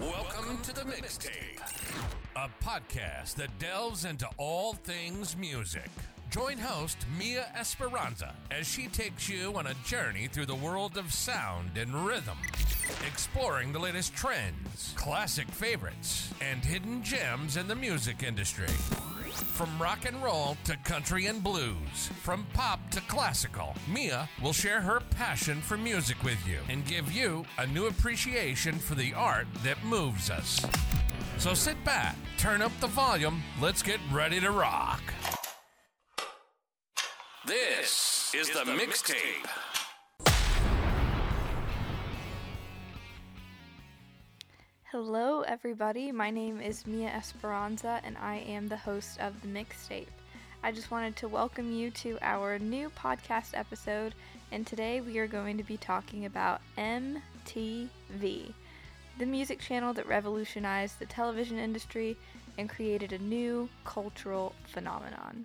Welcome to the Mixtape, a podcast that delves into all things music. Join host Mia Esperanza as she takes you on a journey through the world of sound and rhythm, exploring the latest trends, classic favorites, and hidden gems in the music industry. From rock and roll to country and blues, from pop to classical, Mia will share her passion for music with you and give you a new appreciation for the art that moves us. So sit back, turn up the volume, let's get ready to rock. This is the mixtape. Hello, everybody. My name is Mia Esperanza, and I am the host of The Mixtape. I just wanted to welcome you to our new podcast episode, and today we are going to be talking about MTV, the music channel that revolutionized the television industry and created a new cultural phenomenon.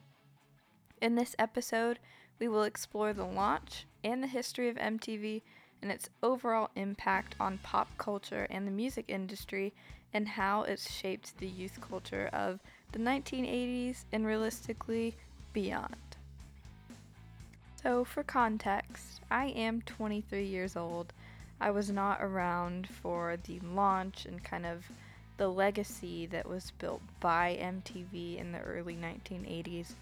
In this episode, we will explore the launch and the history of MTV and its overall impact on pop culture and the music industry and how it's shaped the youth culture of the 1980s and realistically beyond. So, for context, I am 23 years old. I was not around for the launch and kind of the legacy that was built by MTV in the early 1980s.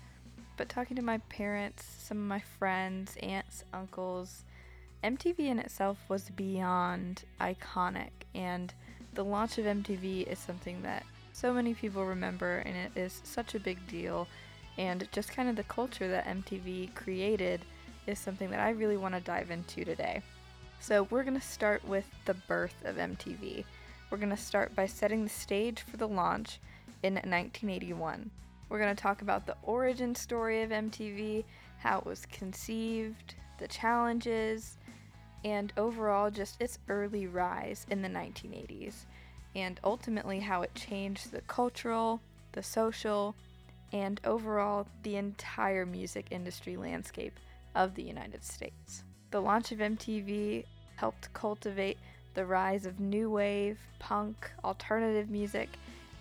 But talking to my parents, some of my friends, aunts, uncles, MTV in itself was beyond iconic, and the launch of MTV is something that so many people remember, and it is such a big deal. And just kind of the culture that MTV created is something that I really want to dive into today. So, we're going to start with the birth of MTV. We're going to start by setting the stage for the launch in 1981. We're going to talk about the origin story of MTV, how it was conceived, the challenges, and overall just its early rise in the 1980s, and ultimately how it changed the cultural, the social, and overall the entire music industry landscape of the United States. The launch of MTV helped cultivate the rise of new wave, punk, alternative music,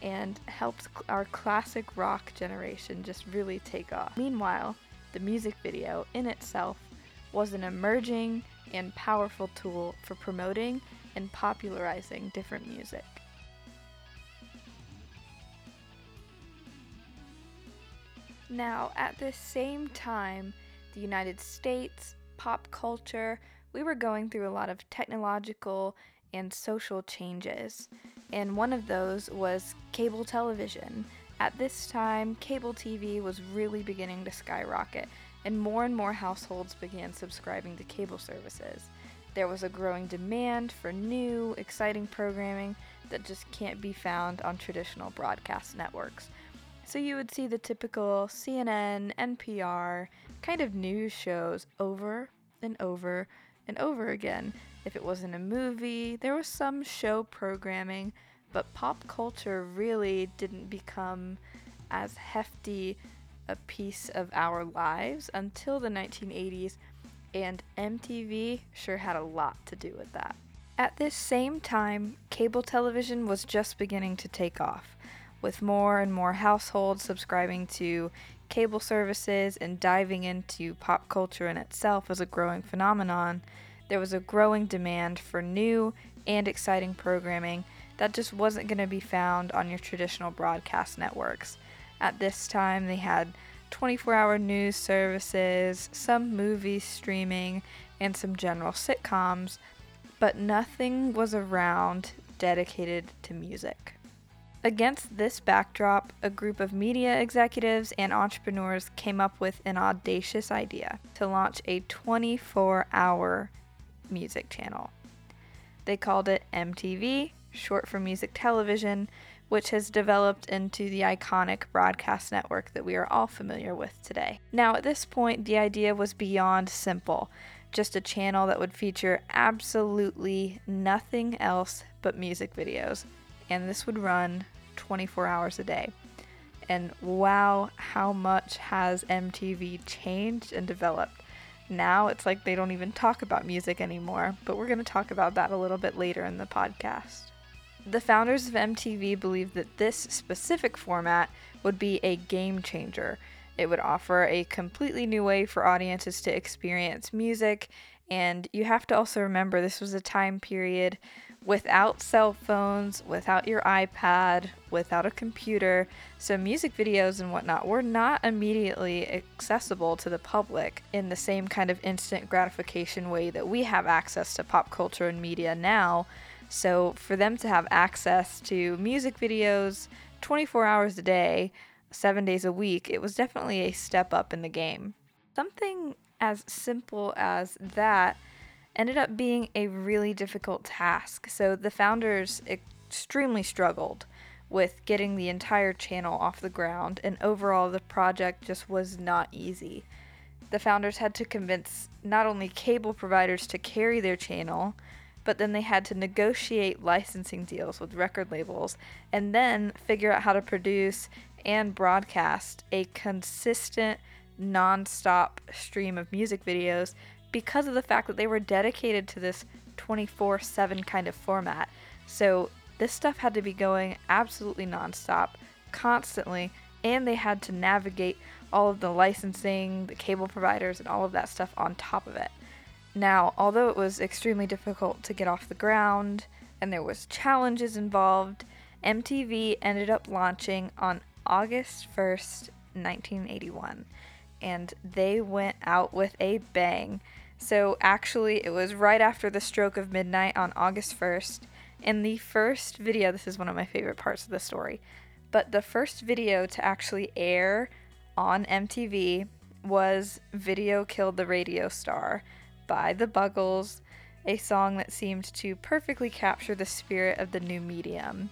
and helped our classic rock generation just really take off. Meanwhile, the music video in itself was an emerging and powerful tool for promoting and popularizing different music. Now, at this same time, the United States, pop culture, we were going through a lot of technological and social changes, and one of those was cable television. At this time, cable TV was really beginning to skyrocket, and more and more households began subscribing to cable services. There was a growing demand for new, exciting programming that just can't be found on traditional broadcast networks. So you would see the typical CNN, NPR kind of news shows over and over and over again. If it wasn't a movie, there was some show programming, but pop culture really didn't become as hefty a piece of our lives until the 1980s, and MTV sure had a lot to do with that. At this same time, cable television was just beginning to take off, with more and more households subscribing to cable services and diving into pop culture in itself as a growing phenomenon. There was a growing demand for new and exciting programming that just wasn't going to be found on your traditional broadcast networks. At this time, they had 24 hour news services, some movie streaming, and some general sitcoms, but nothing was around dedicated to music. Against this backdrop, a group of media executives and entrepreneurs came up with an audacious idea to launch a 24 hour music channel. They called it MTV, short for music television, which has developed into the iconic broadcast network that we are all familiar with today. Now, at this point, the idea was beyond simple just a channel that would feature absolutely nothing else but music videos, and this would run 24 hours a day. And wow, how much has MTV changed and developed? Now it's like they don't even talk about music anymore, but we're going to talk about that a little bit later in the podcast. The founders of MTV believed that this specific format would be a game changer. It would offer a completely new way for audiences to experience music, and you have to also remember this was a time period without cell phones, without your iPad, without a computer. So, music videos and whatnot were not immediately accessible to the public in the same kind of instant gratification way that we have access to pop culture and media now. So, for them to have access to music videos 24 hours a day, seven days a week, it was definitely a step up in the game. Something as simple as that ended up being a really difficult task. So the founders extremely struggled with getting the entire channel off the ground, and overall, the project just was not easy. The founders had to convince not only cable providers to carry their channel, but then they had to negotiate licensing deals with record labels and then figure out how to produce and broadcast a consistent, non stop stream of music videos because of the fact that they were dedicated to this 24 7 kind of format. So this stuff had to be going absolutely nonstop, constantly, and they had to navigate all of the licensing, the cable providers, and all of that stuff on top of it. Now, although it was extremely difficult to get off the ground and there was challenges involved, MTV ended up launching on August 1st, 1981, and they went out with a bang. So actually, it was right after the stroke of midnight on August 1st. And the first video, this is one of my favorite parts of the story, but the first video to actually air on MTV was Video Killed the Radio Star by The Buggles, a song that seemed to perfectly capture the spirit of the new medium.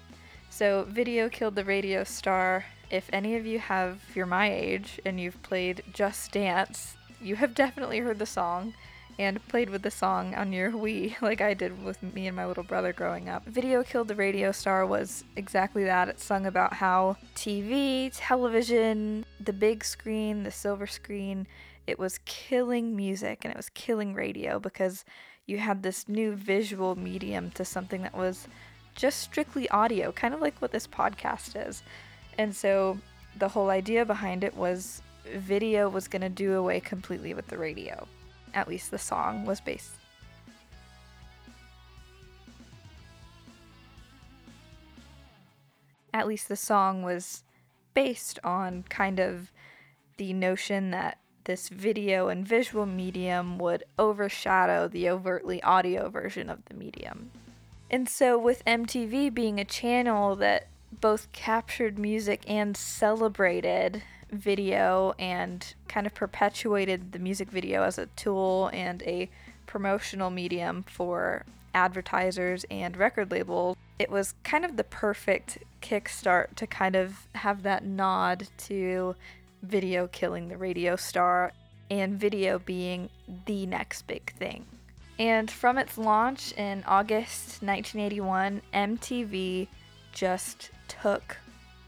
So, Video Killed the Radio Star. If any of you have, you're my age and you've played Just Dance, you have definitely heard the song and played with the song on your Wii, like I did with me and my little brother growing up. Video Killed the Radio Star was exactly that. It sung about how TV, television, the big screen, the silver screen, it was killing music and it was killing radio because you had this new visual medium to something that was just strictly audio, kind of like what this podcast is. And so the whole idea behind it was video was going to do away completely with the radio. At least the song was based. At least the song was based on kind of the notion that this video and visual medium would overshadow the overtly audio version of the medium. And so, with MTV being a channel that both captured music and celebrated video and kind of perpetuated the music video as a tool and a promotional medium for advertisers and record labels. It was kind of the perfect kickstart to kind of have that nod to video killing the radio star and video being the next big thing. And from its launch in August 1981, MTV just took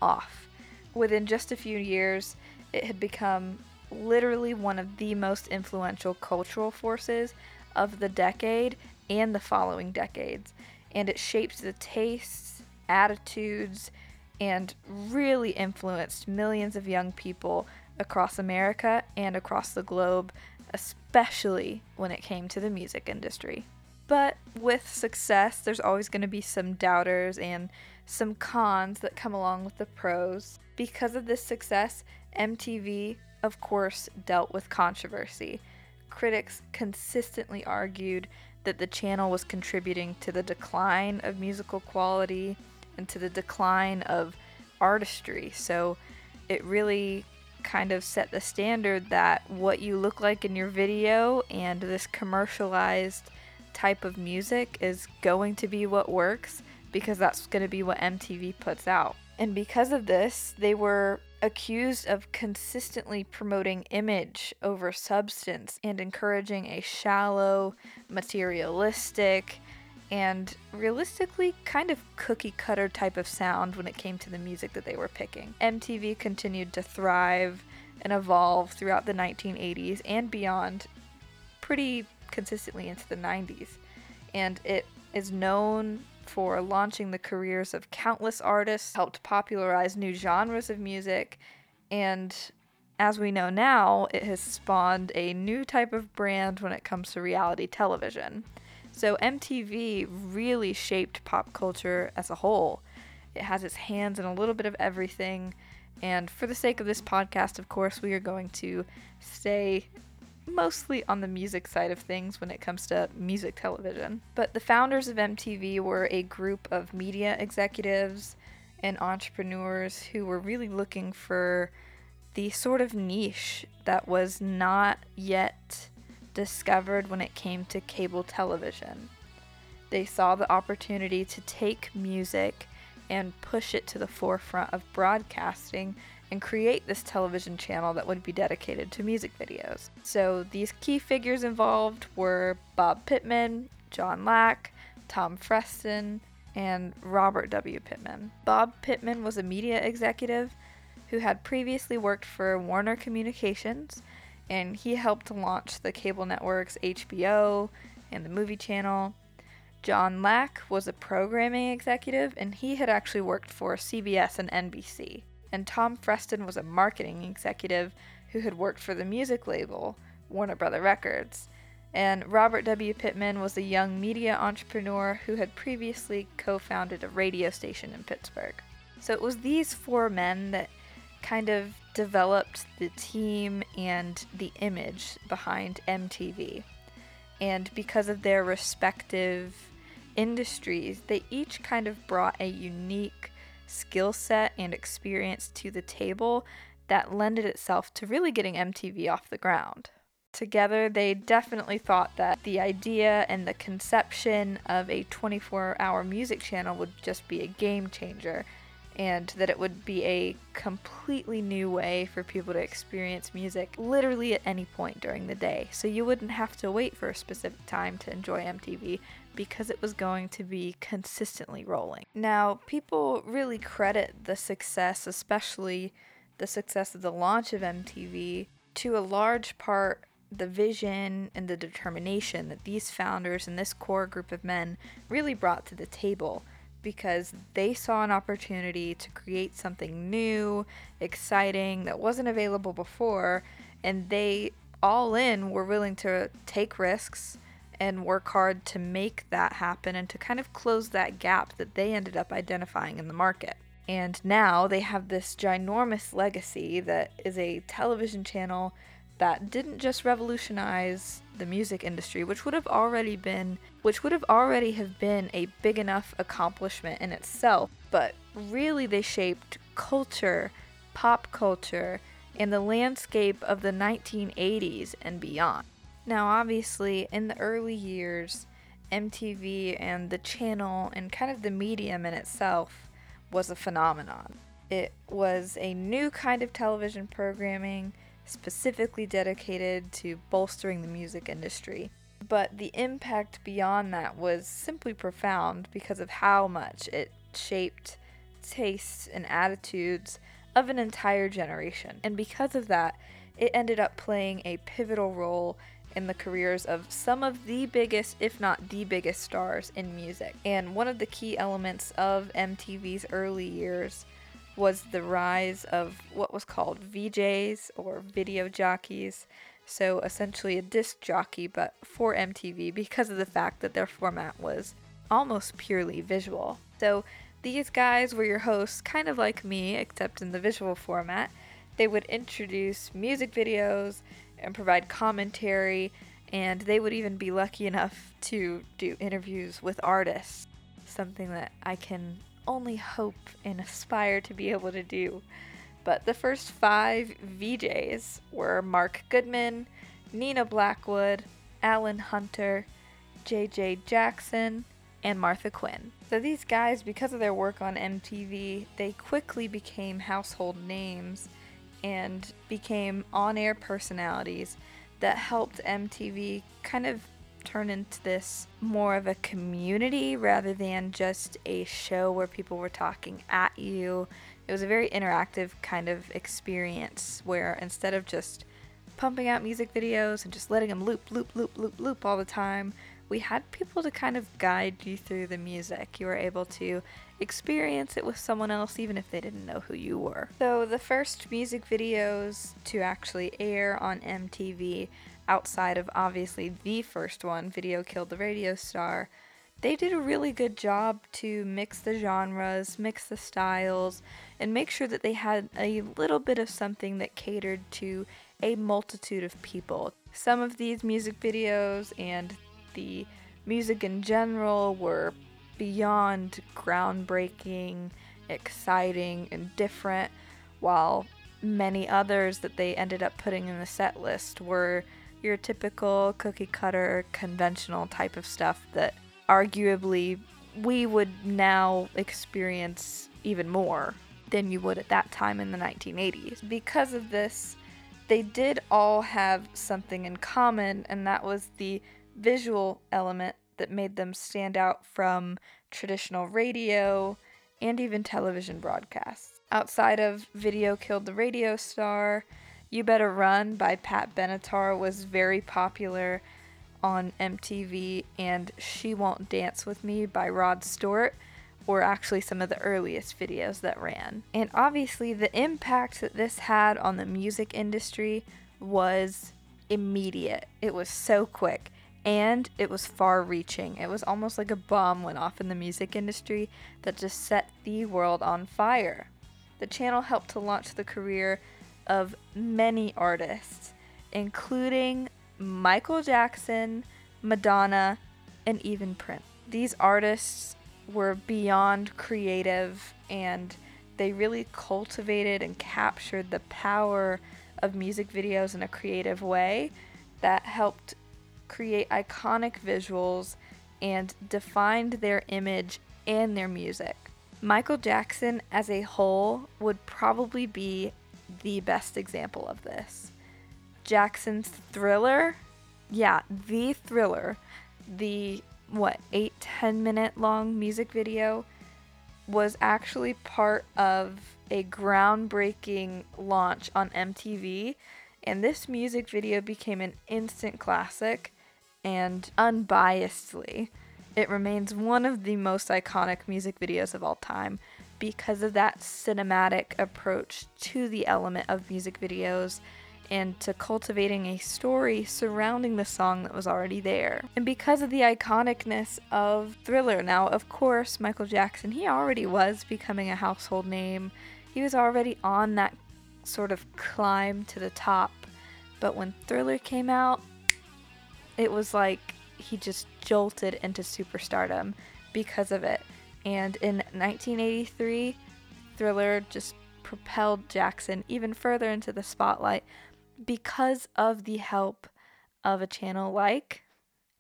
off. Within just a few years, it had become literally one of the most influential cultural forces of the decade and the following decades. And it shaped the tastes, attitudes, and really influenced millions of young people across America and across the globe, especially when it came to the music industry. But with success, there's always going to be some doubters and some cons that come along with the pros. Because of this success, MTV, of course, dealt with controversy. Critics consistently argued that the channel was contributing to the decline of musical quality and to the decline of artistry. So it really kind of set the standard that what you look like in your video and this commercialized type of music is going to be what works because that's going to be what MTV puts out. And because of this, they were accused of consistently promoting image over substance and encouraging a shallow, materialistic, and realistically kind of cookie cutter type of sound when it came to the music that they were picking. MTV continued to thrive and evolve throughout the 1980s and beyond pretty consistently into the 90s. And it is known for launching the careers of countless artists, helped popularize new genres of music, and as we know now, it has spawned a new type of brand when it comes to reality television. So MTV really shaped pop culture as a whole. It has its hands in a little bit of everything. And for the sake of this podcast, of course, we are going to stay mostly on the music side of things when it comes to music television. But the founders of MTV were a group of media executives and entrepreneurs who were really looking for the sort of niche that was not yet discovered when it came to cable television. They saw the opportunity to take music and push it to the forefront of broadcasting and create this television channel that would be dedicated to music videos. So these key figures involved were Bob Pittman, John Lack, Tom Freston, and Robert W. Pittman. Bob Pittman was a media executive who had previously worked for Warner Communications, and he helped launch the cable networks HBO and the movie channel. John Lack was a programming executive, and he had actually worked for CBS and NBC. And Tom Freston was a marketing executive who had worked for the music label, Warner Brother Records. And Robert W. Pittman was a young media entrepreneur who had previously co founded a radio station in Pittsburgh. So it was these four men that kind of developed the team and the image behind MTV. And because of their respective industries, they each kind of brought a unique skill set and experience to the table that lended itself to really getting MTV off the ground. Together, they definitely thought that the idea and the conception of a 24 hour music channel would just be a game changer and that it would be a completely new way for people to experience music literally at any point during the day. So you wouldn't have to wait for a specific time to enjoy MTV because it was going to be consistently rolling. Now, people really credit the success, especially the success of the launch of MTV, to a large part the vision and the determination that these founders and this core group of men really brought to the table because they saw an opportunity to create something new, exciting, that wasn't available before, and they all in were willing to take risks and work hard to make that happen and to kind of close that gap that they ended up identifying in the market. And now they have this ginormous legacy that is a television channel that didn't just revolutionize the music industry, which would have already been which would have already have been a big enough accomplishment in itself, but really they shaped culture, pop culture, and the landscape of the 1980s and beyond. Now, obviously, in the early years, MTV and the channel and kind of the medium in itself was a phenomenon. It was a new kind of television programming specifically dedicated to bolstering the music industry. But the impact beyond that was simply profound because of how much it shaped tastes and attitudes of an entire generation. And because of that, it ended up playing a pivotal role in the careers of some of the biggest, if not the biggest, stars in music. And one of the key elements of MTV's early years was the rise of what was called VJs or video jockeys. So essentially a disc jockey, but for MTV because of the fact that their format was almost purely visual. So these guys were your hosts, kind of like me, except in the visual format. They would introduce music videos and provide commentary, and they would even be lucky enough to do interviews with artists, something that I can only hope and aspire to be able to do. But the first five VJs were Mark Goodman, Nina Blackwood, Alan Hunter, JJ Jackson, and Martha Quinn. So these guys, because of their work on MTV, they quickly became household names and became on air personalities that helped MTV kind of turn into this more of a community rather than just a show where people were talking at you. It was a very interactive kind of experience where instead of just pumping out music videos and just letting them loop, loop, loop, loop, loop all the time, we had people to kind of guide you through the music. You were able to experience it with someone else, even if they didn't know who you were. So, the first music videos to actually air on MTV, outside of obviously the first one, Video Killed the Radio Star, they did a really good job to mix the genres, mix the styles, and make sure that they had a little bit of something that catered to a multitude of people. Some of these music videos and the music in general were beyond groundbreaking, exciting, and different, while many others that they ended up putting in the set list were your typical cookie cutter, conventional type of stuff that arguably we would now experience even more than you would at that time in the 1980s. Because of this, they did all have something in common, and that was the visual element that made them stand out from traditional radio and even television broadcasts. Outside of Video Killed the Radio Star, You Better Run by Pat Benatar was very popular on MTV, and She Won't Dance With Me by Rod Stewart were actually some of the earliest videos that ran. And obviously, the impact that this had on the music industry was immediate, it was so quick and it was far reaching. It was almost like a bomb went off in the music industry that just set the world on fire. The channel helped to launch the career of many artists, including Michael Jackson, Madonna, and even Prince. These artists were beyond creative and they really cultivated and captured the power of music videos in a creative way that helped create iconic visuals and defined their image and their music. Michael Jackson as a whole would probably be the best example of this. Jackson's Thriller, yeah, the Thriller, the what, 8 10 minute long music video was actually part of a groundbreaking launch on MTV and this music video became an instant classic and unbiasedly, it remains one of the most iconic music videos of all time because of that cinematic approach to the element of music videos and to cultivating a story surrounding the song that was already there. And because of the iconicness of Thriller, now, of course, Michael Jackson, he already was becoming a household name. He was already on that sort of climb to the top. But when Thriller came out, it was like he just jolted into superstardom because of it. And in 1983, Thriller just propelled Jackson even further into the spotlight because of the help of a channel like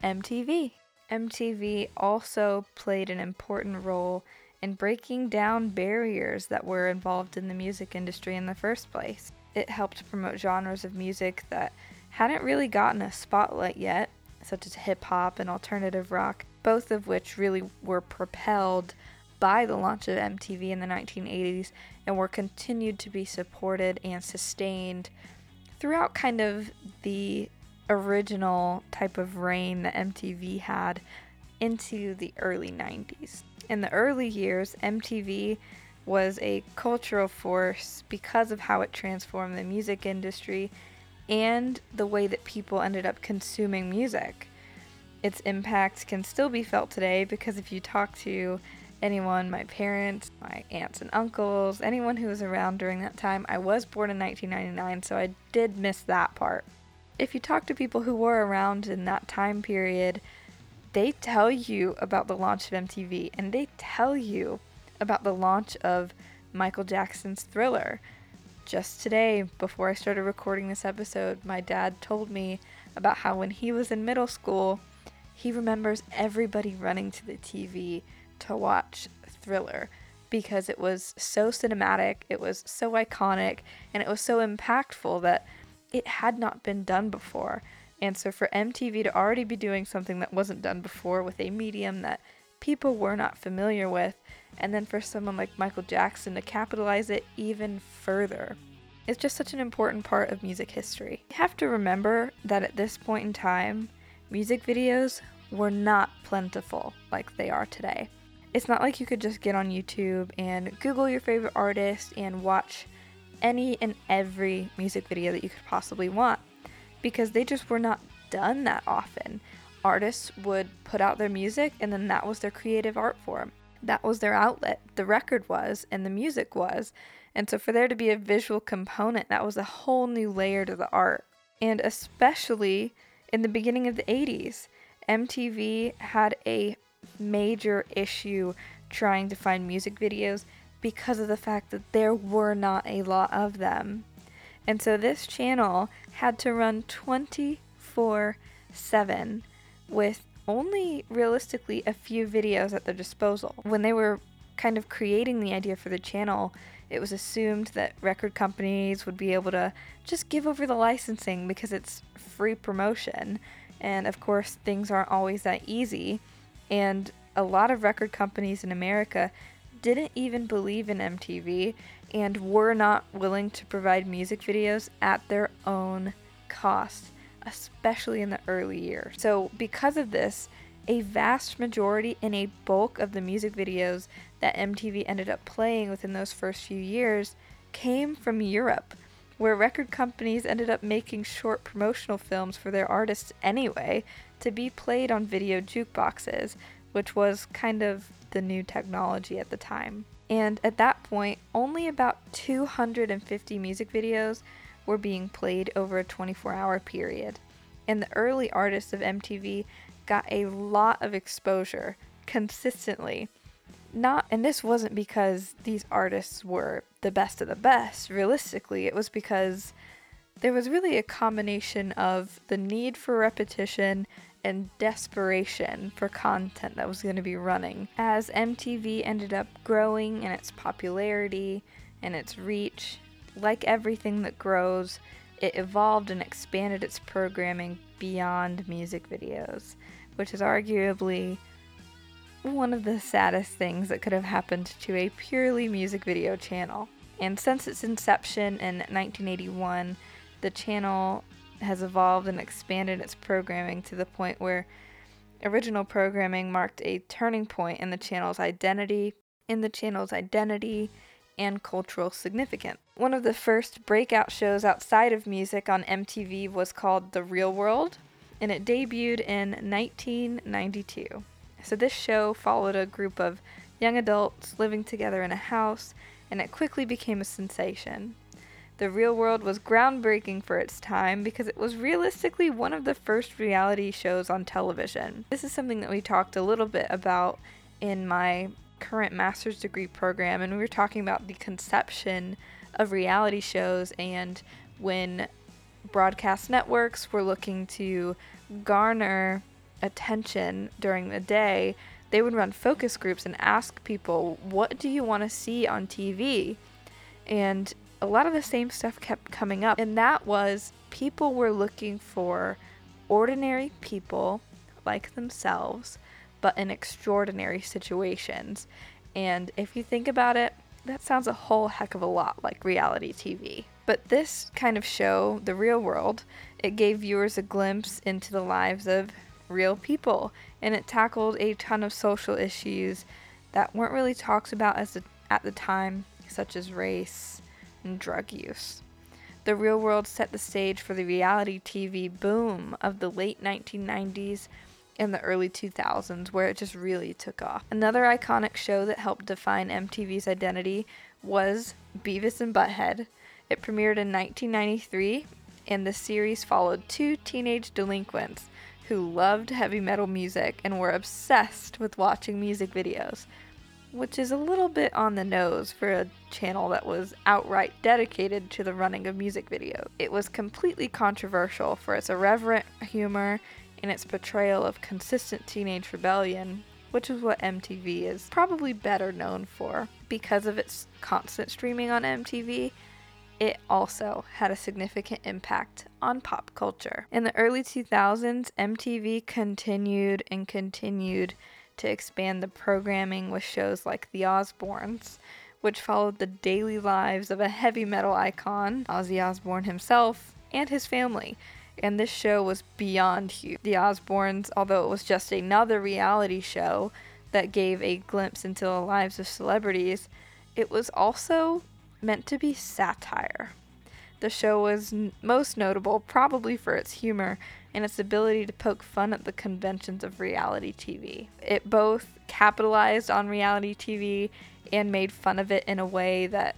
MTV. MTV also played an important role in breaking down barriers that were involved in the music industry in the first place. It helped promote genres of music that hadn't really gotten a spotlight yet, such as hip hop and alternative rock, both of which really were propelled by the launch of MTV in the 1980s and were continued to be supported and sustained throughout kind of the original type of reign that MTV had into the early 90s. In the early years, MTV was a cultural force because of how it transformed the music industry and the way that people ended up consuming music. Its impact can still be felt today because if you talk to anyone, my parents, my aunts and uncles, anyone who was around during that time, I was born in 1999, so I did miss that part. If you talk to people who were around in that time period, they tell you about the launch of MTV and they tell you about the launch of Michael Jackson's Thriller just today, before I started recording this episode, my dad told me about how when he was in middle school, he remembers everybody running to the TV to watch Thriller because it was so cinematic, it was so iconic, and it was so impactful that it had not been done before. And so for MTV to already be doing something that wasn't done before with a medium that people were not familiar with, and then for someone like Michael Jackson to capitalize it even further. It's just such an important part of music history. You have to remember that at this point in time, music videos were not plentiful like they are today. It's not like you could just get on YouTube and Google your favorite artist and watch any and every music video that you could possibly want because they just were not done that often. Artists would put out their music and then that was their creative art form. That was their outlet. The record was and the music was. And so for there to be a visual component, that was a whole new layer to the art. And especially in the beginning of the 80s, MTV had a major issue trying to find music videos because of the fact that there were not a lot of them. And so this channel had to run 24 7 with only realistically a few videos at their disposal. When they were kind of creating the idea for the channel, it was assumed that record companies would be able to just give over the licensing because it's free promotion. And of course, things aren't always that easy. And a lot of record companies in America didn't even believe in MTV and were not willing to provide music videos at their own cost, especially in the early years. So, because of this, a vast majority and a bulk of the music videos that MTV ended up playing within those first few years came from Europe, where record companies ended up making short promotional films for their artists anyway to be played on video jukeboxes, which was kind of the new technology at the time. And at that point, only about 250 music videos were being played over a 24 hour period. And the early artists of MTV got a lot of exposure consistently. Not, and this wasn't because these artists were the best of the best. Realistically, it was because there was really a combination of the need for repetition and desperation for content that was going to be running. As MTV ended up growing in its popularity and its reach, like everything that grows, it evolved and expanded its programming beyond music videos, which is arguably one of the saddest things that could have happened to a purely music video channel. And since its inception in 1981, the channel has evolved and expanded its programming to the point where original programming marked a turning point in the channel's identity, in the channel's identity and cultural significance. One of the first breakout shows outside of music on MTV was called The Real World, and it debuted in 1992. So this show followed a group of young adults living together in a house, and it quickly became a sensation. The Real World was groundbreaking for its time because it was realistically one of the first reality shows on television. This is something that we talked a little bit about in my current master's degree program, and we were talking about the conception of reality shows and when broadcast networks were looking to garner attention during the day, they would run focus groups and ask people, What do you want to see on TV? And a lot of the same stuff kept coming up, and that was people were looking for ordinary people like themselves, but in extraordinary situations. And if you think about it, that sounds a whole heck of a lot like reality TV. But this kind of show, The Real World, it gave viewers a glimpse into the lives of real people, and it tackled a ton of social issues that weren't really talked about as a, at the time, such as race, and drug use. The real world set the stage for the reality TV boom of the late 1990s and the early 2000s, where it just really took off. Another iconic show that helped define MTV's identity was Beavis and Butthead. It premiered in 1993, and the series followed two teenage delinquents who loved heavy metal music and were obsessed with watching music videos which is a little bit on the nose for a channel that was outright dedicated to the running of music videos. It was completely controversial for its irreverent humor and its portrayal of consistent teenage rebellion, which is what MTV is probably better known for. Because of its constant streaming on MTV, it also had a significant impact on pop culture. In the early 2000s, MTV continued and continued to expand the programming with shows like The Osbournes, which followed the daily lives of a heavy metal icon, Ozzy Osbourne himself, and his family. and this show was beyond huge. The Osbournes, although it was just another reality show that gave a glimpse into the lives of celebrities, it was also meant to be satire. The show was n- most notable probably for its humor and its ability to poke fun at the conventions of reality TV. It both capitalized on reality TV and made fun of it in a way that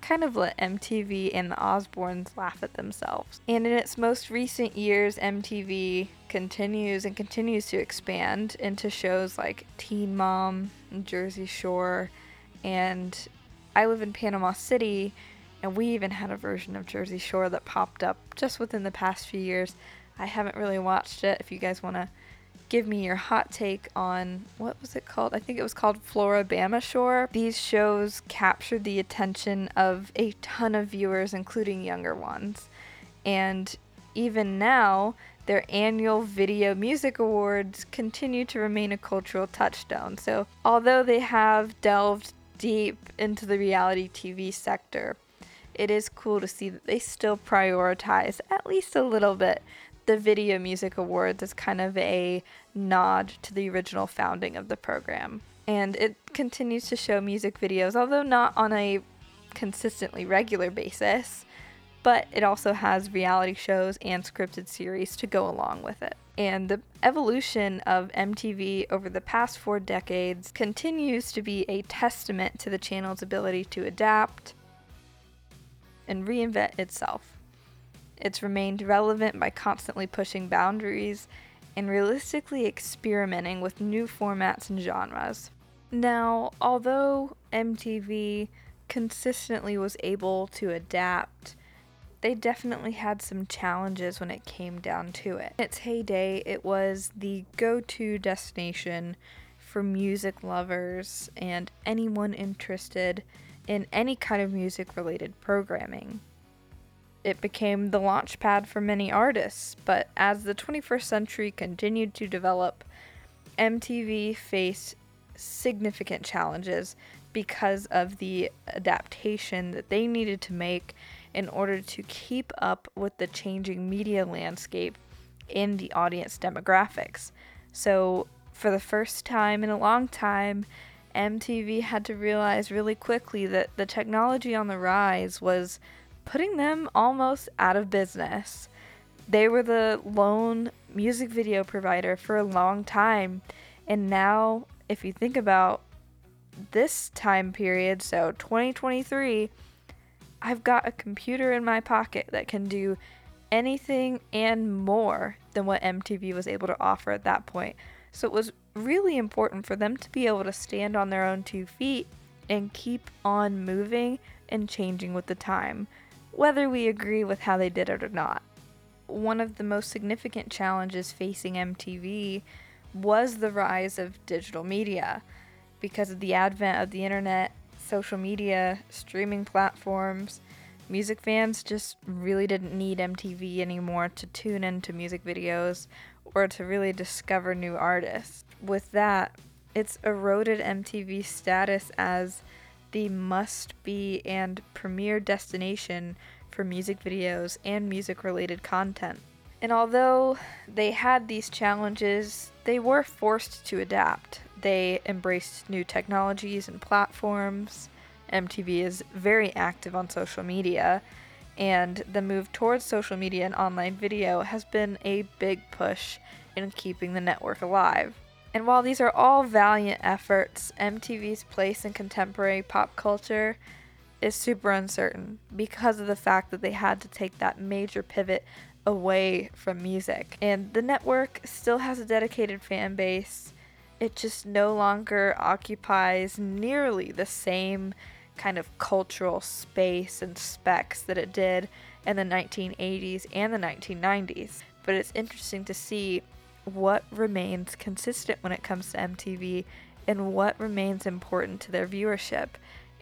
kind of let MTV and the Osbournes laugh at themselves. And in its most recent years, MTV continues and continues to expand into shows like Teen Mom, Jersey Shore, and I live in Panama City, and we even had a version of Jersey Shore that popped up just within the past few years. I haven't really watched it. If you guys want to give me your hot take on what was it called? I think it was called Floribama Shore. These shows captured the attention of a ton of viewers, including younger ones. And even now, their annual Video Music Awards continue to remain a cultural touchstone. So, although they have delved deep into the reality TV sector, it is cool to see that they still prioritize, at least a little bit, the Video Music Awards as kind of a nod to the original founding of the program. And it continues to show music videos, although not on a consistently regular basis, but it also has reality shows and scripted series to go along with it. And the evolution of MTV over the past four decades continues to be a testament to the channel's ability to adapt and reinvent itself. It's remained relevant by constantly pushing boundaries and realistically experimenting with new formats and genres. Now, although MTV consistently was able to adapt, they definitely had some challenges when it came down to it. In its heyday, it was the go to destination for music lovers and anyone interested in any kind of music related programming it became the launch pad for many artists, but as the 21st century continued to develop, MTV faced significant challenges because of the adaptation that they needed to make in order to keep up with the changing media landscape in the audience demographics. So, for the first time in a long time, MTV had to realize really quickly that the technology on the rise was putting them almost out of business. They were the lone music video provider for a long time, and now, if you think about this time period, so 2023, I've got a computer in my pocket that can do anything and more than what MTV was able to offer at that point. So it was really important for them to be able to stand on their own two feet and keep on moving and changing with the time whether we agree with how they did it or not. One of the most significant challenges facing MTV was the rise of digital media. Because of the advent of the internet, social media, streaming platforms, music fans just really didn't need MTV anymore to tune into music videos or to really discover new artists. With that, it's eroded MTV's status as the must be and premier destination for music videos and music related content. And although they had these challenges, they were forced to adapt. They embraced new technologies and platforms. MTV is very active on social media, and the move towards social media and online video has been a big push in keeping the network alive. And while these are all valiant efforts, MTV's place in contemporary pop culture is super uncertain because of the fact that they had to take that major pivot away from music. And the network still has a dedicated fan base. It just no longer occupies nearly the same kind of cultural space and specs that it did in the 1980s and the 1990s. But it's interesting to see what remains consistent when it comes to MTV and what remains important to their viewership.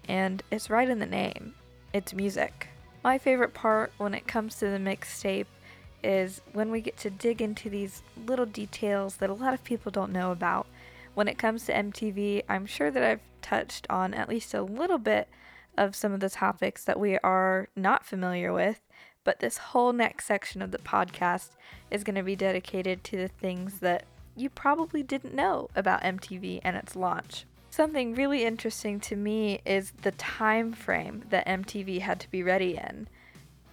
And it's right in the name it's music. My favorite part when it comes to the mixtape is when we get to dig into these little details that a lot of people don't know about. When it comes to MTV, I'm sure that I've touched on at least a little bit of some of the topics that we are not familiar with, But this whole next section of the podcast is going to be dedicated to the things that you probably didn't know about MTV and its launch. Something really interesting to me is the time frame that MTV had to be ready in.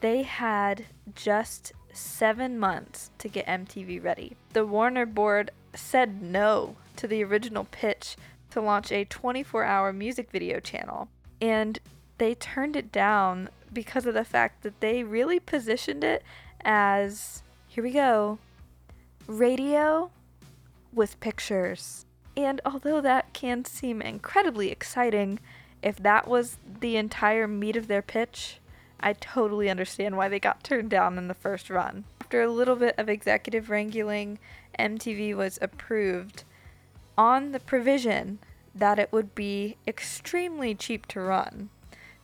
They had just seven months to get MTV ready. The Warner board said no to the original pitch to launch a 24 hour music video channel, and they turned it down because of the fact that they really positioned it as here we go radio with pictures. And although that can seem incredibly exciting, if that was the entire meat of their pitch, I totally understand why they got turned down in the first run. After a little bit of executive wrangling, MTV was approved on the provision that it would be extremely cheap to run.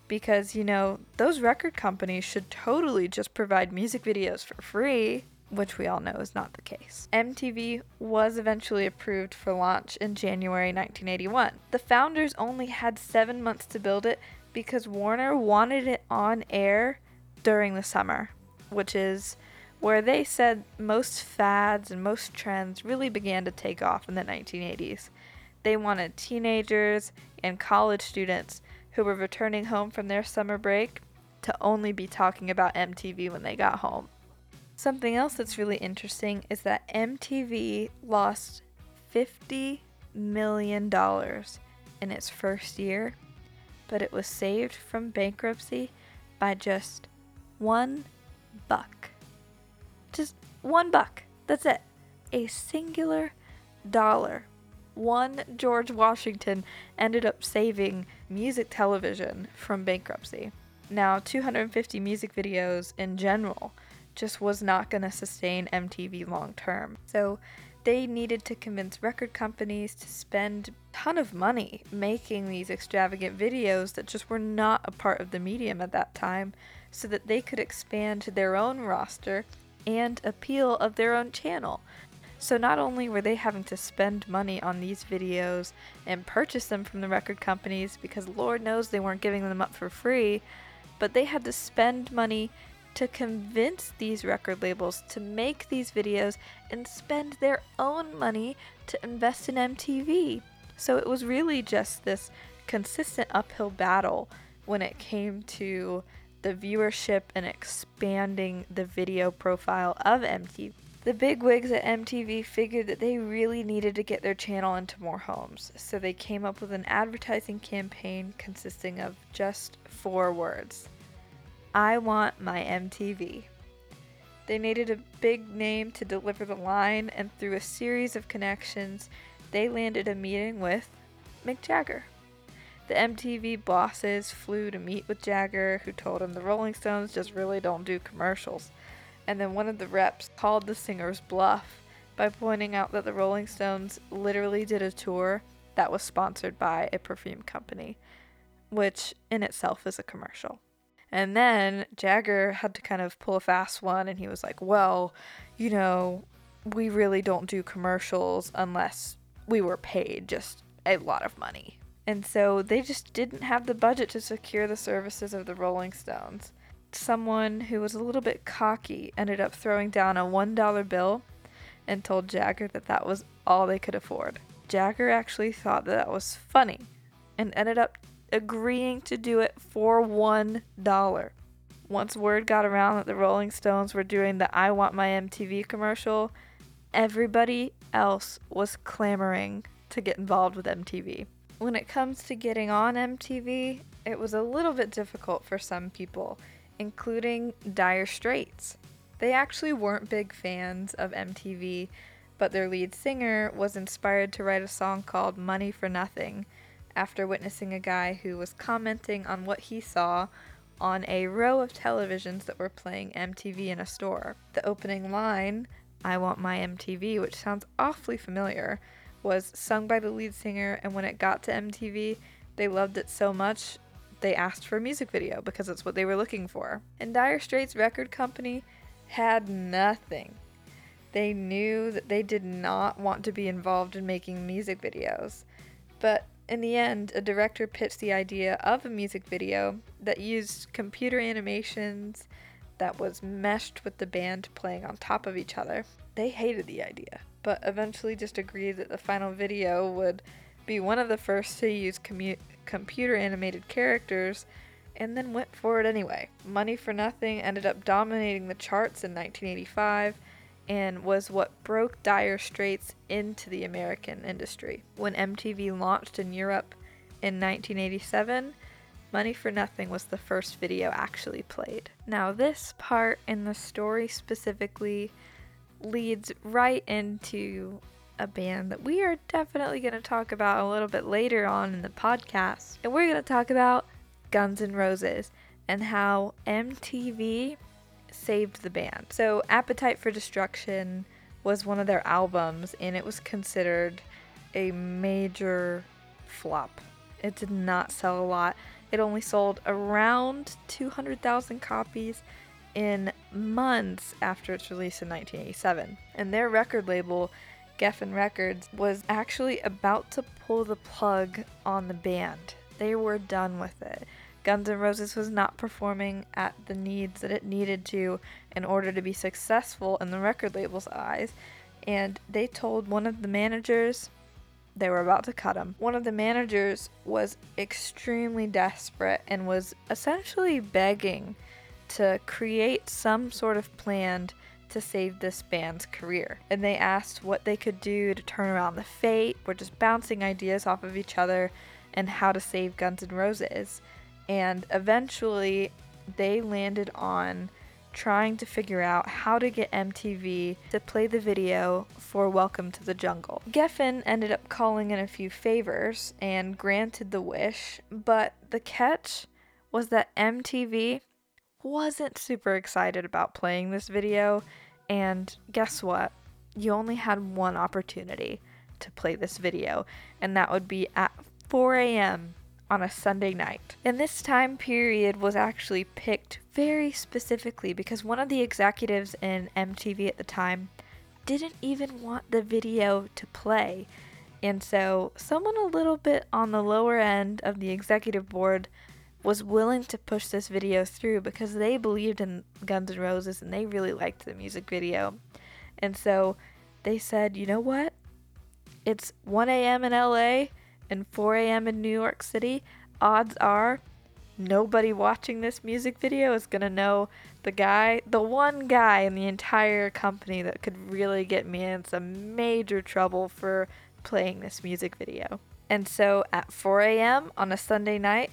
Because, you know, those record companies should totally just provide music videos for free which we all know is not the case. MTV was eventually approved for launch in January 1981. The founders only had seven months to build it because Warner wanted it on air during the summer, which is where they said most fads and most trends really began to take off in the 1980s. They wanted teenagers and college students who were returning home from their summer break to only be talking about MTV when they got home. Something else that's really interesting is that MTV lost $50 million in its first year, but it was saved from bankruptcy by just one buck. Just one buck. That's it. A singular dollar. One George Washington ended up saving music television from bankruptcy. Now, 250 music videos in general just was not going to sustain MTV long term. So they needed to convince record companies to spend a ton of money making these extravagant videos that just were not a part of the medium at that time so that they could expand their own roster and appeal of their own channel. So not only were they having to spend money on these videos and purchase them from the record companies because Lord knows they weren't giving them up for free, but they had to spend money to convince these record labels to make these videos and spend their own money to invest in MTV. So it was really just this consistent uphill battle when it came to the viewership and expanding the video profile of MTV. The big wigs at MTV figured that they really needed to get their channel into more homes, so they came up with an advertising campaign consisting of just four words I want my MTV. They needed a big name to deliver the line, and through a series of connections, they landed a meeting with Mick Jagger. The MTV bosses flew to meet with Jagger, who told him the Rolling Stones just really don't do commercials. And then one of the reps called the singer's bluff by pointing out that the Rolling Stones literally did a tour that was sponsored by a perfume company, which in itself is a commercial. And then Jagger had to kind of pull a fast one and he was like, well, you know, we really don't do commercials unless we were paid just a lot of money. And so they just didn't have the budget to secure the services of the Rolling Stones. Someone who was a little bit cocky ended up throwing down a $1 bill and told Jagger that that was all they could afford. Jagger actually thought that, that was funny and ended up agreeing to do it for one dollar. Once word got around that the Rolling Stones were doing the I Want My MTV commercial, everybody else was clamoring to get involved with MTV. When it comes to getting on MTV, it was a little bit difficult for some people, including Dire Straits. They actually weren't big fans of MTV, but their lead singer was inspired to write a song called Money for Nothing after witnessing a guy who was commenting on what he saw on a row of televisions that were playing MTV in a store. The opening line, I Want My MTV, which sounds awfully familiar, was sung by the lead singer, and when it got to MTV, they loved it so much they asked for a music video because it's what they were looking for. And Dire Straits record company had nothing. They knew that they did not want to be involved in making music videos. But in the end, a director pitched the idea of a music video that used computer animations that was meshed with the band playing on top of each other. They hated the idea, but eventually just agreed that the final video would be one of the first to use commu- computer animated characters and then went for it anyway. Money for Nothing ended up dominating the charts in 1985 and was what broke Dire Straits into the American industry. When MTV launched in Europe in 1987, Money for Nothing was the first video actually played. Now, this part in the story specifically leads right into a band that we are definitely going to talk about a little bit later on in the podcast. And we're going to talk about Guns N' Roses and how MTV saved the band. So, Appetite for Destruction was one of their albums, and it was considered a major flop. It did not sell a lot. It only sold around 200,000 copies in months after its release in 1987. And their record label, Geffen Records, was actually about to pull the plug on the band. They were done with it. Guns N' Roses was not performing at the needs that it needed to in order to be successful in the record label's eyes, and they told one of the managers they were about to cut him. One of the managers was extremely desperate and was essentially begging to create some sort of plan to save this band's career. And they asked what they could do to turn around the fate. We're just bouncing ideas off of each other and how to save Guns N' Roses. And eventually they landed on trying to figure out how to get MTV to play the video for Welcome to the Jungle. Geffen ended up calling in a few favors and granted the wish, but the catch was that MTV wasn't super excited about playing this video, and guess what? You only had one opportunity to play this video, and that would be at 4 a.m on a Sunday night. And this time period was actually picked very specifically because one of the executives in MTV at the time didn't even want the video to play. And so, someone a little bit on the lower end of the executive board was willing to push this video through because they believed in Guns N' Roses and they really liked the music video. And so they said, you know what? It's 1 a.m. in LA and 4 a.m. in New York City, odds are nobody watching this music video is going to know the guy, the one guy in the entire company that could really get me in some major trouble for playing this music video. And so at 4 a.m. on a Sunday night,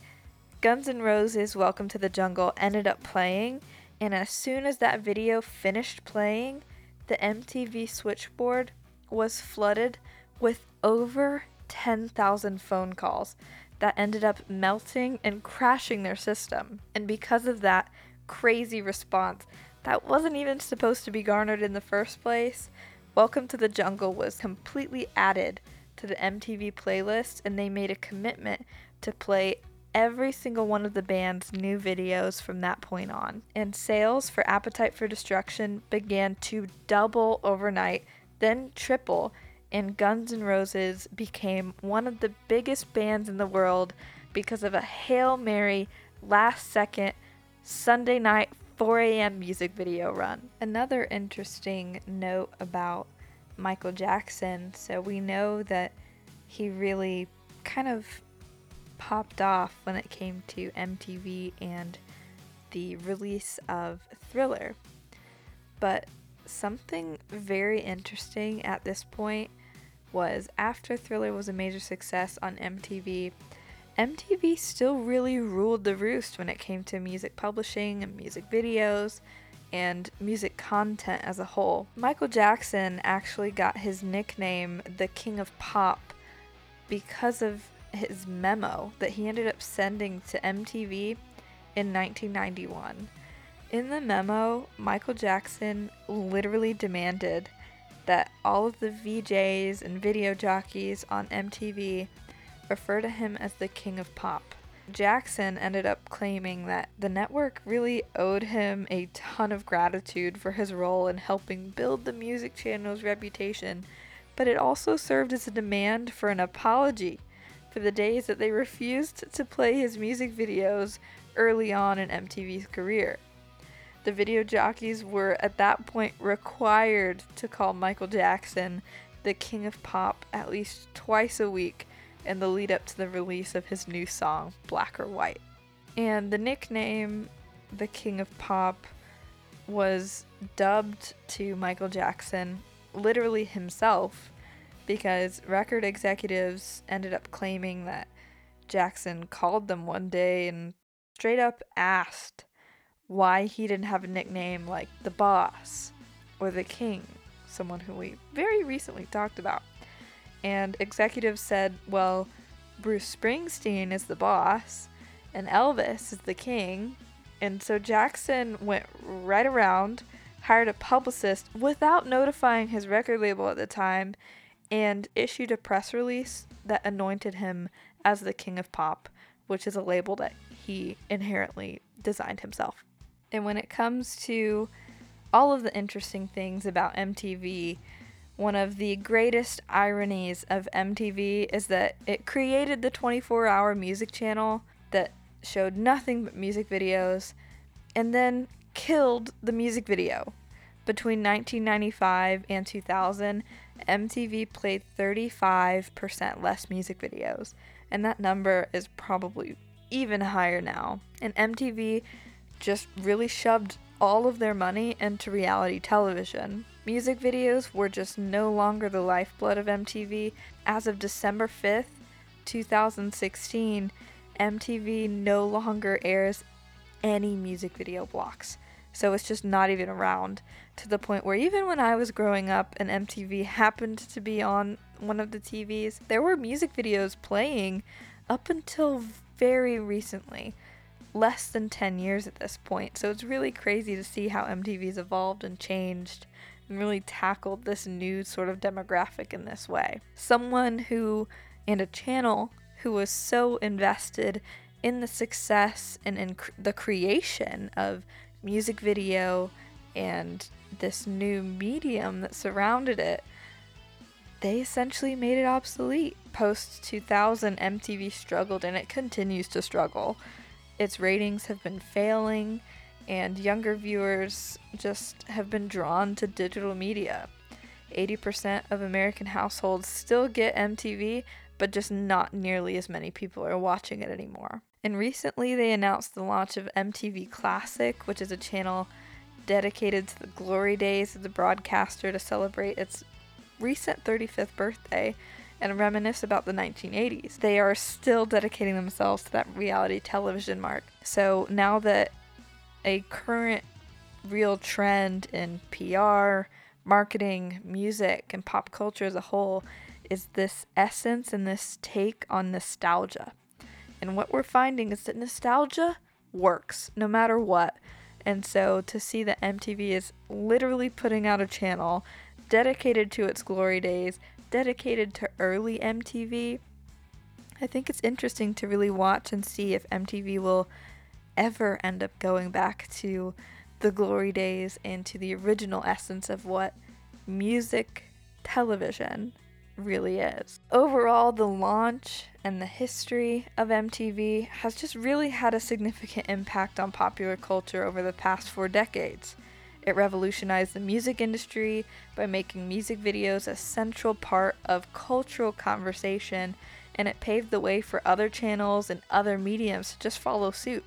Guns N' Roses' Welcome to the Jungle ended up playing, and as soon as that video finished playing, the MTV switchboard was flooded with over 10,000 phone calls that ended up melting and crashing their system. And because of that crazy response that wasn't even supposed to be garnered in the first place, Welcome to the Jungle was completely added to the MTV playlist and they made a commitment to play every single one of the band's new videos from that point on. And sales for Appetite for Destruction began to double overnight, then triple and Guns N' Roses became one of the biggest bands in the world because of a Hail Mary last second Sunday night 4 a.m. music video run. Another interesting note about Michael Jackson so we know that he really kind of popped off when it came to MTV and the release of Thriller. But something very interesting at this point was after Thriller was a major success on MTV, MTV still really ruled the roost when it came to music publishing and music videos and music content as a whole. Michael Jackson actually got his nickname the King of Pop because of his memo that he ended up sending to MTV in 1991. In the memo, Michael Jackson literally demanded that all of the VJs and video jockeys on MTV refer to him as the king of pop. Jackson ended up claiming that the network really owed him a ton of gratitude for his role in helping build the music channel's reputation, but it also served as a demand for an apology for the days that they refused to play his music videos early on in MTV's career. The video jockeys were at that point required to call Michael Jackson the king of pop at least twice a week in the lead up to the release of his new song, Black or White. And the nickname, the king of pop, was dubbed to Michael Jackson, literally himself, because record executives ended up claiming that Jackson called them one day and straight up asked why he didn't have a nickname like the boss or the king, someone who we very recently talked about. And executives said, well, Bruce Springsteen is the boss and Elvis is the king. And so Jackson went right around, hired a publicist without notifying his record label at the time, and issued a press release that anointed him as the king of pop, which is a label that he inherently designed himself. And when it comes to all of the interesting things about MTV, one of the greatest ironies of MTV is that it created the 24 hour music channel that showed nothing but music videos and then killed the music video. Between 1995 and 2000, MTV played 35% less music videos, and that number is probably even higher now. And MTV just really shoved all of their money into reality television. Music videos were just no longer the lifeblood of MTV. As of December 5th, 2016, MTV no longer airs any music video blocks. So it's just not even around to the point where even when I was growing up and MTV happened to be on one of the TVs, there were music videos playing up until very recently less than 10 years at this point. So it's really crazy to see how MTV's evolved and changed and really tackled this new sort of demographic in this way. Someone who, and a channel who was so invested in the success and in cr- the creation of music video and this new medium that surrounded it, they essentially made it obsolete. Post 2000, MTV struggled and it continues to struggle its ratings have been failing, and younger viewers just have been drawn to digital media. 80% of American households still get MTV, but just not nearly as many people are watching it anymore. And recently, they announced the launch of MTV Classic, which is a channel dedicated to the glory days of the broadcaster to celebrate its recent 35th birthday and reminisce about the 1980s. They are still dedicating themselves to that reality television mark. So now that a current real trend in PR, marketing, music, and pop culture as a whole is this essence and this take on nostalgia. And what we're finding is that nostalgia works no matter what. And so to see that MTV is literally putting out a channel dedicated to its glory days, dedicated to early MTV, I think it's interesting to really watch and see if MTV will ever end up going back to the glory days and to the original essence of what music television really is. Overall, the launch and the history of MTV has just really had a significant impact on popular culture over the past four decades. It revolutionized the music industry by making music videos a central part of cultural conversation, and it paved the way for other channels and other mediums to just follow suit.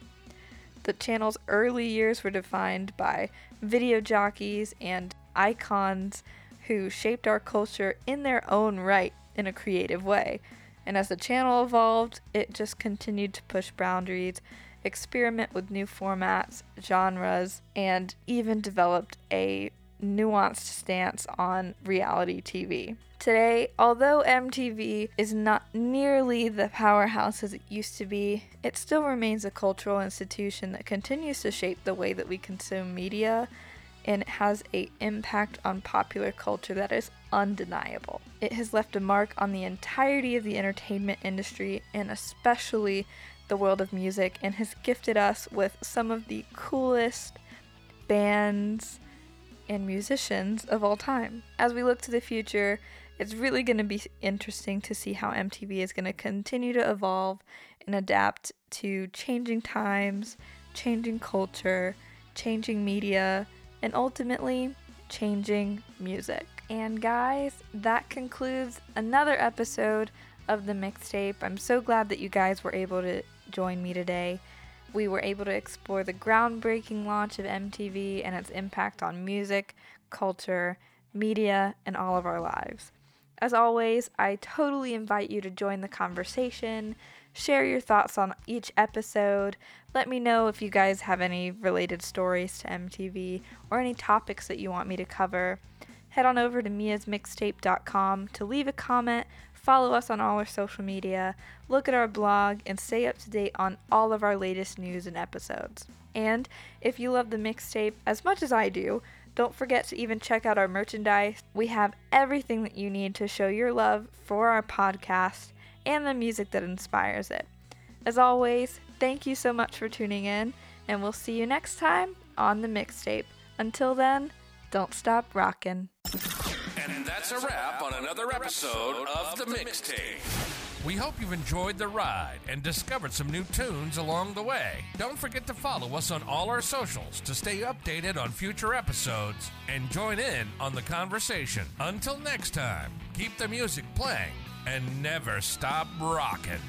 The channel's early years were defined by video jockeys and icons who shaped our culture in their own right in a creative way. And as the channel evolved, it just continued to push boundaries experiment with new formats, genres, and even developed a nuanced stance on reality TV. Today, although MTV is not nearly the powerhouse as it used to be, it still remains a cultural institution that continues to shape the way that we consume media and it has a impact on popular culture that is undeniable. It has left a mark on the entirety of the entertainment industry and especially the world of music and has gifted us with some of the coolest bands and musicians of all time. As we look to the future, it's really going to be interesting to see how MTV is going to continue to evolve and adapt to changing times, changing culture, changing media, and ultimately changing music. And guys, that concludes another episode of the mixtape. I'm so glad that you guys were able to join me today. We were able to explore the groundbreaking launch of MTV and its impact on music, culture, media, and all of our lives. As always, I totally invite you to join the conversation, share your thoughts on each episode. Let me know if you guys have any related stories to MTV or any topics that you want me to cover. Head on over to miasmixtape.com to leave a comment, follow us on all our social media, look at our blog, and stay up to date on all of our latest news and episodes. And if you love the mixtape as much as I do, don't forget to even check out our merchandise. We have everything that you need to show your love for our podcast and the music that inspires it. As always, thank you so much for tuning in, and we'll see you next time on the mixtape. Until then, don't stop rockin'. And that's a wrap on another episode of The Mixtape. We hope you've enjoyed the ride and discovered some new tunes along the way. Don't forget to follow us on all our socials to stay updated on future episodes and join in on the conversation. Until next time, keep the music playing and never stop rocking.